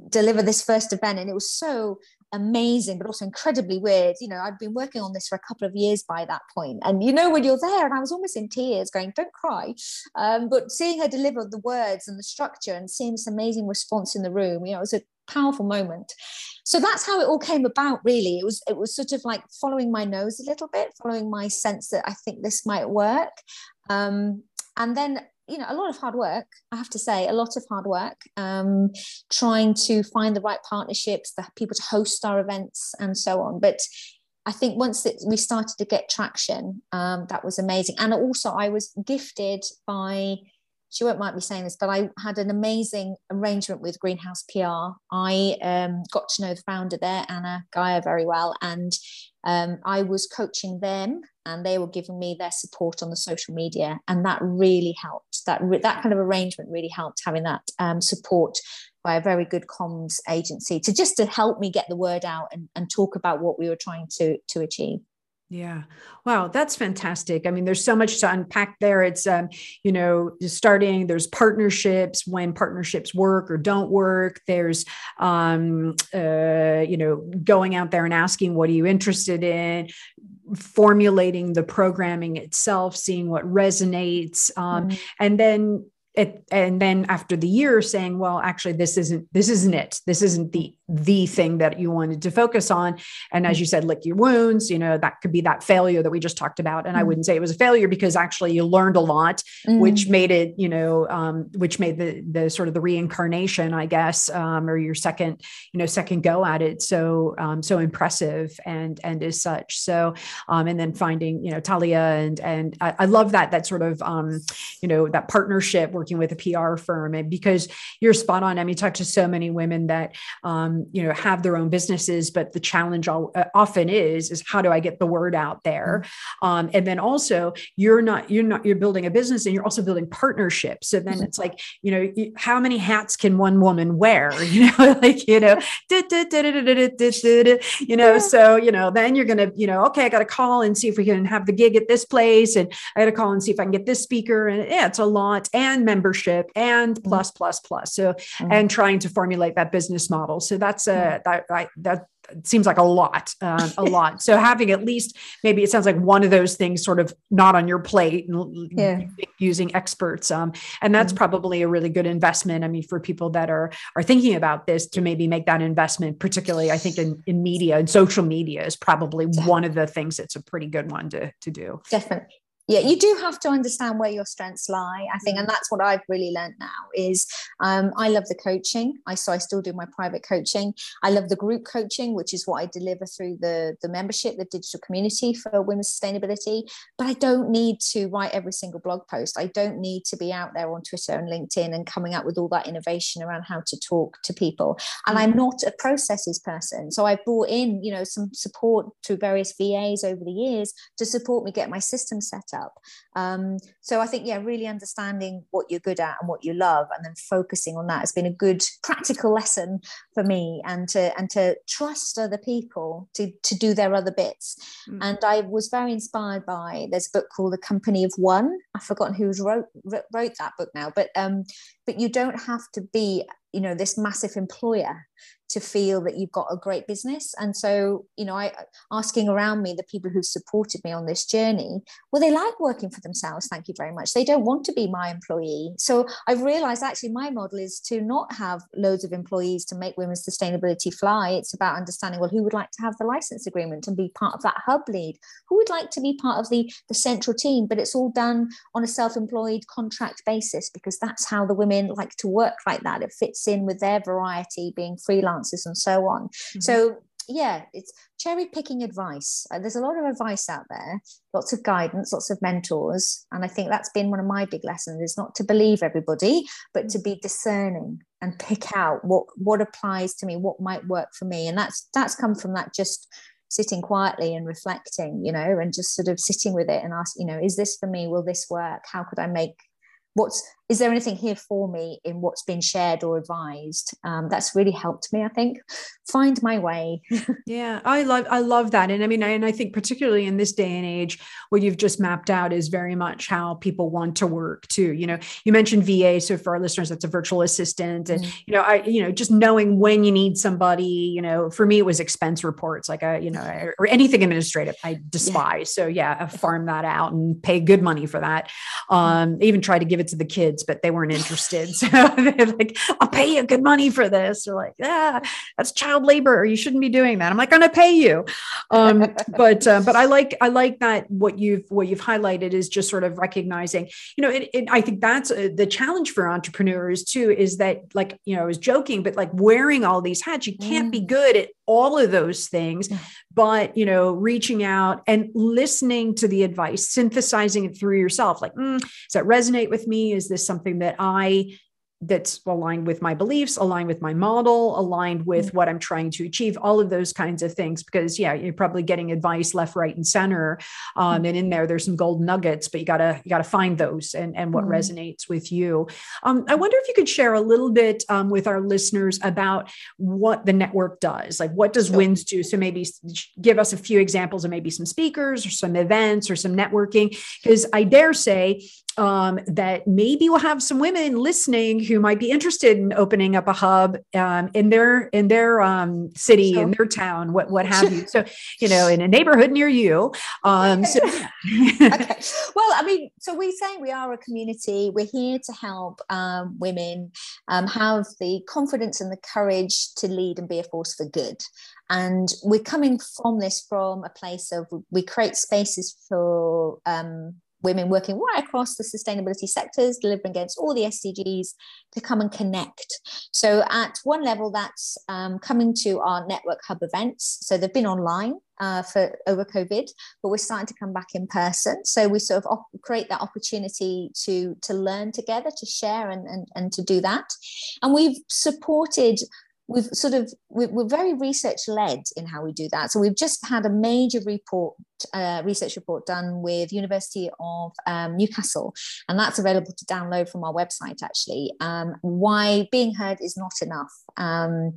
deliver this first event. And it was so amazing, but also incredibly weird. You know, I'd been working on this for a couple of years by that point, and you know when you're there, and I was almost in tears, going, "Don't cry," um, but seeing her deliver the words and the structure, and seeing this amazing response in the room, you know, it was a powerful moment. So that's how it all came about. Really, it was it was sort of like following my nose a little bit, following my sense that I think this might work. Um, and then you know a lot of hard work i have to say a lot of hard work um, trying to find the right partnerships the people to host our events and so on. But i think once it, we started to get traction um, that was amazing. And also i was gifted by she won't mind me saying this, but I had an amazing arrangement with Greenhouse PR. I um, got to know the founder there, Anna Gaia, very well, and um, I was coaching them and they were giving me their support on the social media and that really helped that that kind of arrangement really helped having that um, support by a very good comms agency to just to help me get the word out and, and talk about what we were trying to to achieve
yeah. Wow, that's fantastic. I mean, there's so much to unpack there. It's um, you know, starting, there's partnerships when partnerships work or don't work. There's um uh, you know, going out there and asking what are you interested in, formulating the programming itself, seeing what resonates. Um, mm-hmm. and then it, and then after the year saying well actually this isn't this isn't it this isn't the the thing that you wanted to focus on. And as you said lick your wounds you know that could be that failure that we just talked about. And mm. i wouldn't say it was a failure because actually you learned a lot mm. which made it you know um, which made the the sort of the reincarnation i guess um, or your second you know second go at it so um, so impressive and and as such. So um, and then finding you know talia and and I, I love that that sort of um, you know that partnership working with a pr firm. And because you're spot on i mean talk to so many women that um, you know have their own businesses but the challenge all, uh, often is is how do i get the word out there mm-hmm. um, and then also you're not you're not you're building a business and you're also building partnerships so then mm-hmm. it's like you know how many hats can one woman wear you know like you know you know so you know then you're gonna you know okay i got to call and see if we can have the gig at this place and i got to call and see if i can get this speaker and yeah it's a lot and membership and plus plus plus so and trying to formulate that business model so that that's a that I, that seems like a lot, uh, a [laughs] lot. So having at least maybe it sounds like one of those things sort of not on your plate and yeah. using experts. Um, and that's mm-hmm. probably a really good investment. I mean, for people that are are thinking about this to maybe make that investment, particularly I think in, in media and social media is probably one of the things that's a pretty good one to to do.
Definitely yeah you do have to understand where your strengths lie i think and mm. that's what i've really learned now is um, i love the coaching i so i still do my private coaching i love the group coaching which is what i deliver through the the membership the digital community for women's sustainability but i don't need to write every single blog post i don't need to be out there on twitter and linkedin and coming up with all that innovation around how to talk to people and i'm mm. not a processes person so I've brought in you know some support through various vas over the years to support me get my system set up up. Um, so I think, yeah, really understanding what you're good at and what you love, and then focusing on that has been a good practical lesson for me, and to and to trust other people to to do their other bits. Mm. And I was very inspired by there's a book called The Company of One. I've forgotten who's wrote wrote that book now, but um, but you don't have to be you know this massive employer to feel that you've got a great business. And so you know i asking around me the people who've supported me on this journey well they like working for themselves thank you very much. They don't want to be my employee. So i've realized actually my model is to not have loads of employees to make women's sustainability fly. It's about understanding well who would like to have the license agreement and be part of that hub lead? Who would like to be part of the the central team? But it's all done on a self-employed contract basis because that's how the women like to work like that. It fits in with their variety being freelancers and so on. Mm-hmm. so yeah it's cherry picking advice. Uh, there's a lot of advice out there lots of guidance lots of mentors and i think that's been one of my big lessons is not to believe everybody but to be discerning and pick out what what applies to me what might work for me. And that's that's come from that just sitting quietly and reflecting you know and just sort of sitting with it and ask you know is this for me? Will this work? How could i make what's is there anything here for me in what's been shared or advised um, that's really helped me i think? Find my way. [laughs]
Yeah i love i love that. And i mean and i think particularly in this day and age what you've just mapped out is very much how people want to work too. You know you mentioned va so for our listeners that's a virtual assistant. And mm. you know i you know just knowing when you need somebody you know for me it was expense reports like a you know or anything administrative i despise. Yeah. so yeah I farm that out and pay good money for that. Mm. um even try to give it to the kids kids, but they weren't interested. [laughs] So they're like, I'll pay you good money for this. They're like, yeah, that's child labor. You shouldn't be doing that. I'm like, I'm going to pay you. Um, [laughs] but, uh, but I like, I like that what you've, what you've highlighted is just sort of recognizing, you know, it, it, I think that's uh, the challenge for entrepreneurs too, is that like, you know, I was joking, but like wearing all these hats, you can't mm. be good at all of those things but you know reaching out and listening to the advice synthesizing it through yourself like mm, does that resonate with me? Is this something that i that's aligned with my beliefs, aligned with my model, aligned with mm-hmm. what I'm trying to achieve, all of those kinds of things. Because yeah, you're probably getting advice left, right, and center. Um, mm-hmm. and in there, there's some gold nuggets, but you gotta you gotta find those and, and what mm-hmm. resonates with you. Um, I wonder if you could share a little bit um, with our listeners about what the network does. Like what does sure. WINS do? So maybe give us a few examples of maybe some speakers or some events or some networking. Because I dare say um, that maybe we'll have some women listening who might be interested in opening up a hub um, in their in their um, city sure. in their town what what have you. [laughs] So you know in a neighborhood near you um, so [laughs]
okay. Well i mean so we say we are a community. We're here to help um, women um, have the confidence and the courage to lead and be a force for good. And we're coming from this from a place of we create spaces for um, women working right across the sustainability sectors, delivering against all the SDGs to come and connect. So, at one level, that's um, coming to our network hub events. So, they've been online uh, for over COVID, but we're starting to come back in person. So, we sort of op- create that opportunity to, to learn together, to share, and, and, and to do that. And we've supported we've sort of we're very research led in how we do that. So we've just had a major report uh, research report done with university of um, newcastle and that's available to download from our website actually. Um, why being heard is not enough. Um,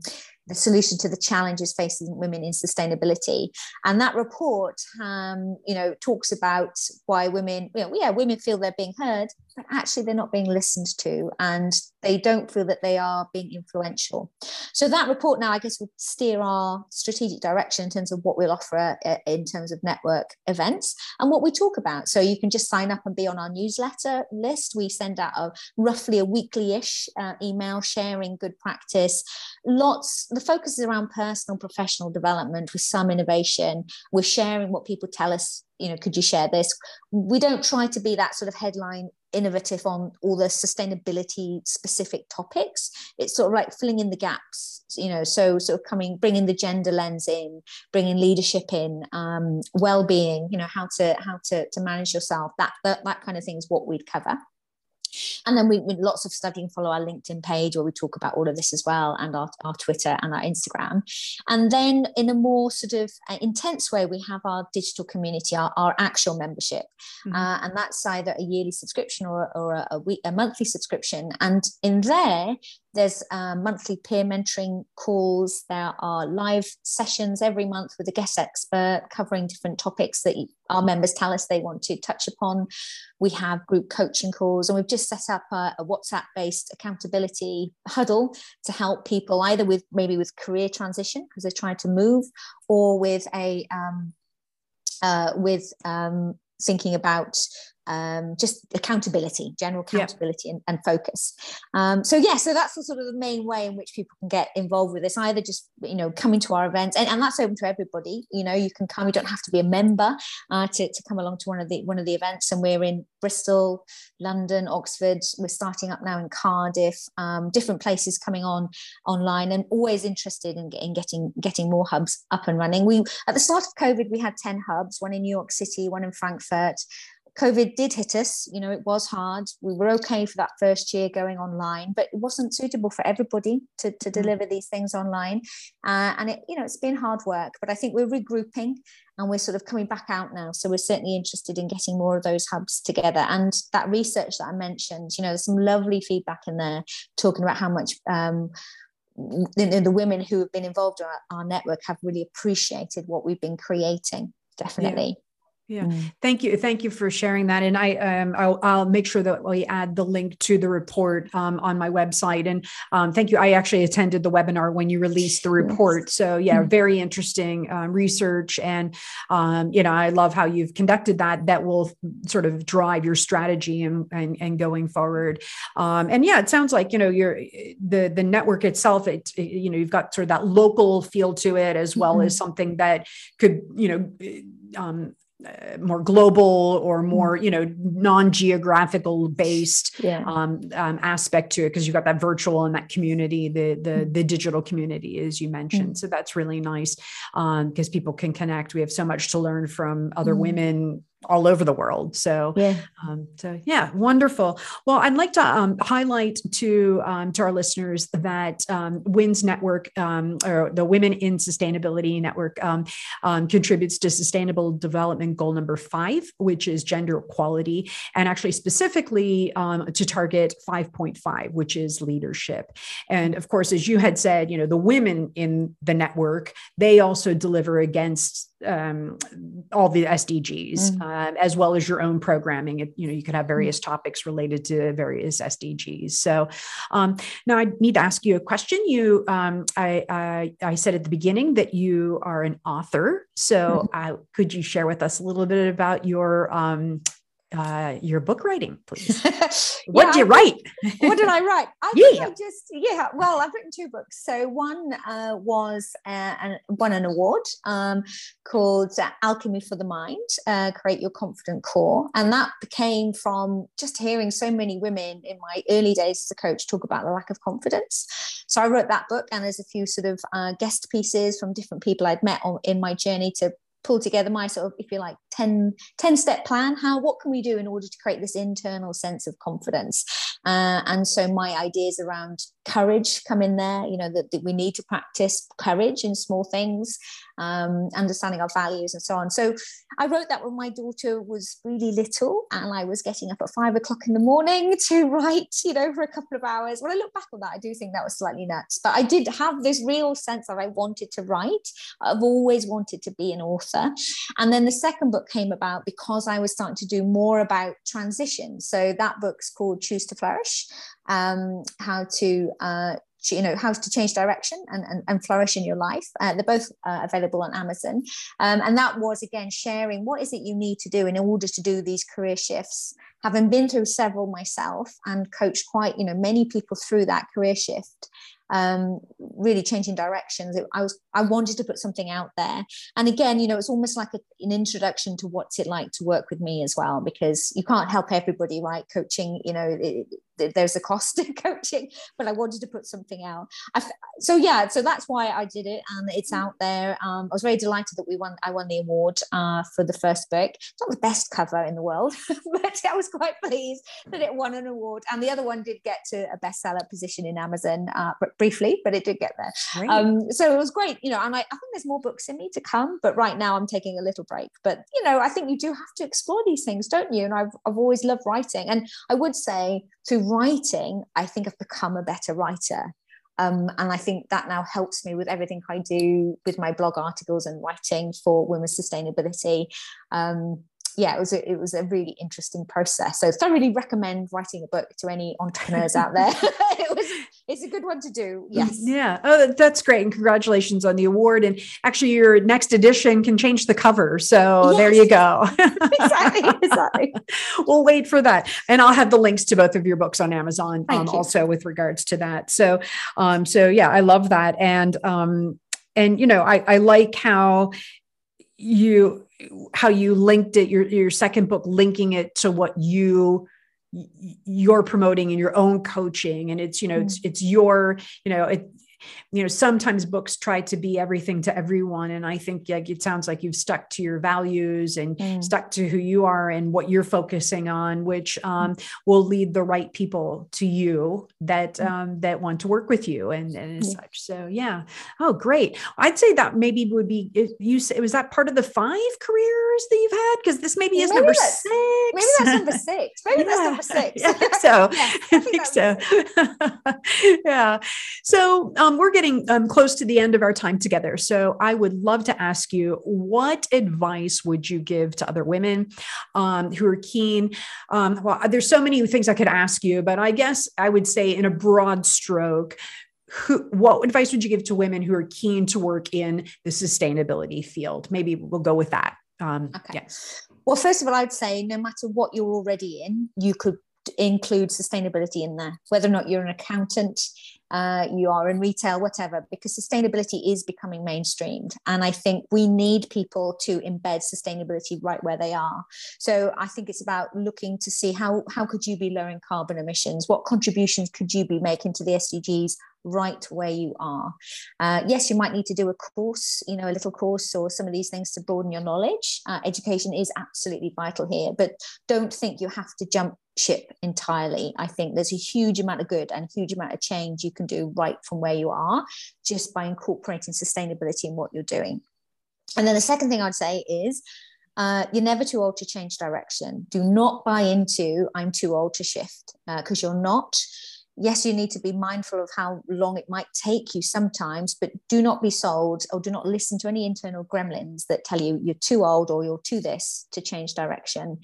the solution to the challenges facing women in sustainability. And that report, um, you know, talks about why women, you know, yeah, women feel they're being heard, but actually they're not being listened to, and they don't feel that they are being influential. So that report now, I guess, will steer our strategic direction in terms of what we'll offer uh, in terms of network events and what we talk about. So you can just sign up and be on our newsletter list. We send out a roughly a weekly-ish uh, email sharing good practice. Lots the focus is around personal professional development with some innovation. We're sharing what people tell us you know could you share this we don't try to be that sort of headline innovative on all the sustainability specific topics. It's sort of like filling in the gaps you know so sort of coming bringing the gender lens in bringing leadership in um, well-being you know how to how to, to manage yourself that, that that kind of thing is what we'd cover and then we, with lots of studying, follow our LinkedIn page where we talk about all of this as well, and our, our Twitter and our Instagram. And then in a more sort of uh, intense way, we have our digital community, our, our actual membership. Mm-hmm. Uh, and that's either a yearly subscription or, or a, a, week, a monthly subscription. And in there, there's uh, monthly peer mentoring calls. There are live sessions every month with a guest expert covering different topics that our members tell us they want to touch upon. We have group coaching calls, and we've just set up a, a WhatsApp based accountability huddle to help people either with maybe with career transition because they're trying to move, or with a um, uh, with um, thinking about um, just accountability, general accountability yeah. and, and, focus. Um, so yeah, so that's the sort of the main way in which people can get involved with this. Either just you know coming to our events, and, and that's open to everybody. You know, you can come. You don't have to be a member uh, to, to come along to one of the one of the events. And we're in Bristol, London, Oxford. We're starting up now in Cardiff. Um, different places coming on online, and always interested in, in getting getting more hubs up and running. We at the start of COVID, we had ten hubs, one in New York City, one in Frankfurt. COVID did hit us, you know, it was hard. We were okay for that first year going online, but it wasn't suitable for everybody to, to mm. deliver these things online. Uh, and it, you know, it's been hard work, but I think we're regrouping and we're sort of coming back out now. So we're certainly interested in getting more of those hubs together. And that research that I mentioned, you know, there's some lovely feedback in there talking about how much um, the, the women who have been involved in our, our network have really appreciated what we've been creating. Definitely.
Yeah. Yeah, mm. thank you, thank you for sharing that. And I, um, I'll, I'll, make sure that we add the link to the report um, on my website. And um, thank you. I actually attended the webinar when you released the report. Yes. So yeah, mm. very interesting um, research, and um, you know, I love how you've conducted that. That will sort of drive your strategy and and, and going forward. Um, and yeah, it sounds like you know your the the network itself. It, it, you know you've got sort of that local feel to it as well mm-hmm. as something that could you know um, uh, more global or mm-hmm. more you know non-geographical based yeah. um, um, aspect to it because you've got that virtual and that community the the, mm-hmm. the digital community as you mentioned mm-hmm. so that's really nice because um, people can connect we have so much to learn from other mm-hmm. women all over the world. So, yeah. Um, so yeah, wonderful. Well, I'd like to um, highlight to um, to our listeners that um, WINS Network um, or the Women in Sustainability Network um, contributes to Sustainable Development Goal number five, which is gender equality, and actually specifically to target 5.5, which is leadership. And of course, as you had said, you know, the women in the network they also deliver against um, all the SDGs, mm-hmm. uh, as well as your own programming. It, you know, you could have various mm-hmm. topics related to various SDGs. So um, now I need to ask you a question. You, um, I, I, I, said at the beginning that you are an author. So mm-hmm. uh, could you share with us a little bit about your um, uh, your book writing, please. [laughs] what did you write?
what did I [laughs] write? I yeah. I just yeah. Well, I've written two books. So one uh, was uh, an, won an award um, called uh, Alchemy for the Mind: uh, Create Your Confident Core, and that came from just hearing so many women in my early days as a coach talk about the lack of confidence. So I wrote that book, and there's a few sort of uh, guest pieces from different people I'd met on, in my journey to pull together my sort of if you like 10, 10 step plan. How what can we do in order to create this internal sense of confidence? Uh, and so my ideas around courage come in there you know that, that we need to practice courage in small things um, understanding our values and so on. So i wrote that when my daughter was really little and i was getting up at five o'clock in the morning [laughs] to write you know for a couple of hours. When i look back on that i do think that was slightly nuts. But i did have this real sense that i wanted to write. I've always wanted to be an author. And then the second book came about because i was starting to do more about transition. So that book's called choose to flourish um, how to uh, you know how to change direction and, and, and flourish in your life uh, they're both uh, available on amazon um, and that was again sharing what is it you need to do in order to do these career shifts having been through several myself and coached quite you know many people through that career shift um, really changing directions. It, I was I wanted to put something out there, and again, you know, it's almost like a, an introduction to what's it like to work with me as well, because you can't help everybody, right? Coaching, you know, it, there's a cost [laughs] to coaching, but I wanted to put something out. I, so yeah, so that's why I did it, and it's out there. Um, I was very delighted that we won. I won the award uh, for the first book. It's not the best cover in the world, [laughs] but I was quite pleased that it won an award. And the other one did get to a bestseller position in Amazon, uh, but briefly, but it did get there. Um, so it was great, you know. And I, I think there's more books in me to come, but right now I'm taking a little break. But you know, I think you do have to explore these things, don't you? And I've I've always loved writing, and I would say through writing, I think I've become a better writer. Um, and I think that now helps me with everything I do with my blog articles and writing for women's sustainability. Um, yeah, it was a, it was a really interesting process. So thoroughly recommend writing a book to any entrepreneurs out there. [laughs] [laughs] it was it's a good one to do. Yes.
Yeah. Oh, that's great. And congratulations on the award. And actually your next edition can change the cover. So yes. there you go. [laughs] exactly. Exactly. we'll wait for that. And I'll have the links to both of your books on Amazon um, also with regards to that. So um, so yeah, I love that. And um, and you know, I, I like how you how you linked it your your second book linking it to what you you're promoting in your own coaching and it's you know mm. it's it's your you know it you know sometimes books try to be everything to everyone and i think like it sounds like you've stuck to your values and mm. stuck to who you are and what you're focusing on which um, mm. will lead the right people to you that mm. um, that want to work with you and, and yeah. such so yeah oh great i'd say that maybe would be you say was that part of the five careers that you've had because this maybe is maybe number [laughs] six
maybe that's number six maybe [laughs] yeah. that's number six
yeah, I think so yeah, I think, I think so yeah so um, we're getting um, close to the end of our time together. So I would love to ask you what advice would you give to other women um, who are keen? Um, well, there's so many things I could ask you, but I guess I would say in a broad stroke, who, what advice would you give to women who are keen to work in the sustainability field? Maybe we'll go with that. Um, okay. Yeah.
Well, first of all, I'd say no matter what you're already in, you could include sustainability in there, whether or not you're an accountant, uh, you are in retail, whatever, because sustainability is becoming mainstreamed. And I think we need people to embed sustainability right where they are. So I think it's about looking to see how, how could you be lowering carbon emissions? What contributions could you be making to the SDGs right where you are. Uh, yes, you might need to do a course, you know, a little course or some of these things to broaden your knowledge. Uh, education is absolutely vital here, but don't think you have to jump ship entirely. I think there's a huge amount of good and a huge amount of change you can do right from where you are just by incorporating sustainability in what you're doing. And then the second thing I'd say is uh, you're never too old to change direction. Do not buy into I'm too old to shift because uh, you're not. Yes, you need to be mindful of how long it might take you sometimes, but do not be sold or do not listen to any internal gremlins that tell you you're too old or you're too this to change direction.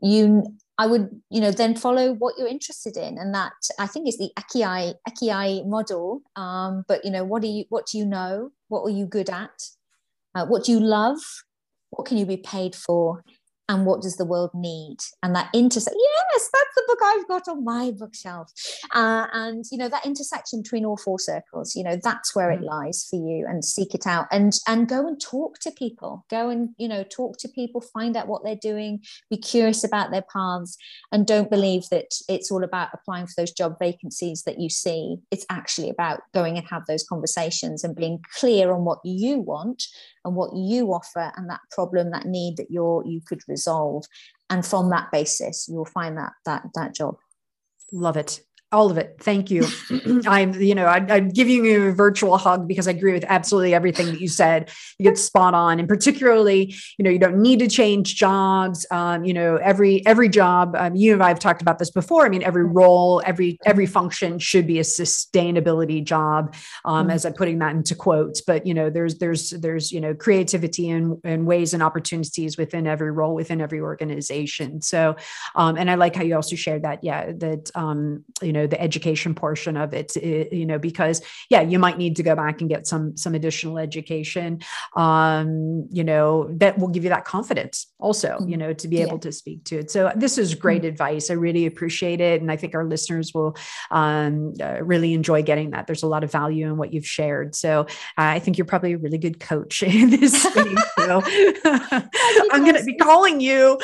You I would, you know, then follow what you're interested in, and that I think is the Ikigai Ikigai model. Um, but you know, what do you what do you know? What are you good at? Uh, what do you love? What can you be paid for? And what does the world need? And that intersect yes that's the book i've got on my bookshelf. Uh, and you know that intersection between all four circles you know that's where it mm. lies for you and seek it out and and go and talk to people. Go and you know talk to people find out what they're doing be curious about their paths and don't believe that it's all about applying for those job vacancies that you see. It's actually about going and have those conversations and being clear on what you want and what you offer and that problem that need that you're you could resolve. And from that basis you'll find that that that job.
Love it all of it. Thank you. [clears throat] I'm, you know, I, am giving you a virtual hug because I agree with absolutely everything that you said. You get spot on, and particularly, you know, you don't need to change jobs. Um, you know, every every job. Um, you and I have talked about this before. I mean, every role, every every function should be a sustainability job. Um, mm-hmm. As I'm putting that into quotes, but you know, there's there's there's you know creativity and and ways and opportunities within every role within every organization. So, um, and I like how you also shared that. Yeah, that um, you know know the education portion of it, it, you know because yeah you might need to go back and get some some additional education um you know that will give you that confidence also mm-hmm. you know to be yeah. able to speak to it. So this is great mm-hmm. advice. I really appreciate it. And i think our listeners will um, uh, really enjoy getting that. There's a lot of value in what you've shared. So uh, i think you're probably a really good coach [laughs] in this space so [laughs] [laughs] i'm going to be calling you.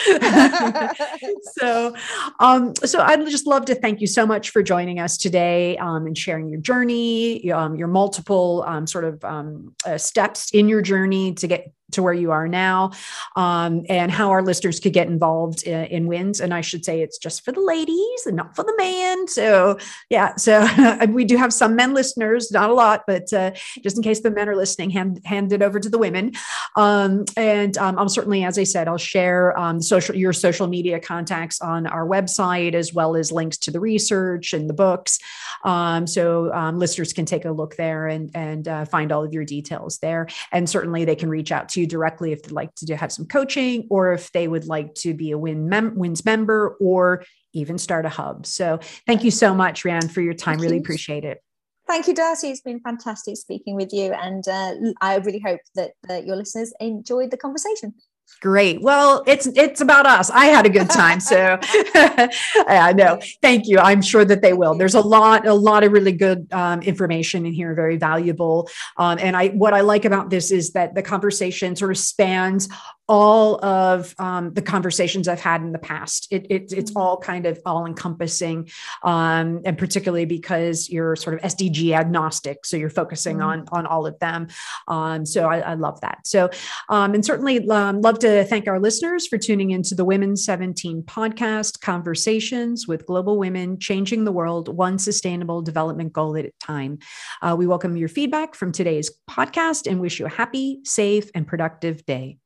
So um so i'd just love to thank you so much for joining us today um, and sharing your journey um, your multiple um, sort of um, uh, steps in your journey to get to where you are now um, and how our listeners could get involved in, in, WINS. And i should say it's just for the ladies and not for the man so yeah so [laughs] we do have some men listeners not a lot but uh, just in case the men are listening hand, hand it over to the women. Um, and um, i'll certainly as i said i'll share um, social your social media contacts on our website as well as links to the research and the books. Um, so um, listeners can take a look there and and uh, find all of your details there. And certainly they can reach out to you directly if they'd like to have some coaching or if they would like to be a Win mem- WINS member or even start a hub. So thank you so much, Rhian, for your time. Thank really you. appreciate it.
Thank you, Darcy. It's been fantastic speaking with you. And uh, I really hope that, that your listeners enjoyed the conversation.
Great. Well, it's it's about us. I had a good time, so [laughs] I know. Thank you. I'm sure that they will. There's a lot, a lot of really good um, information in here, very valuable. Um, and I, what I like about this is that the conversation sort of spans all of um, the conversations I've had in the past. It, it it's mm-hmm. all kind of all encompassing, um, and particularly because you're sort of SDG agnostic, so you're focusing mm-hmm. on on all of them. Um, so I, I, love that. So um, and certainly um, love to thank our listeners for tuning into the Women 17 podcast conversations with global women changing the world one sustainable development goal at a time. Uh, we welcome your feedback from today's podcast and wish you a happy, safe, and productive day.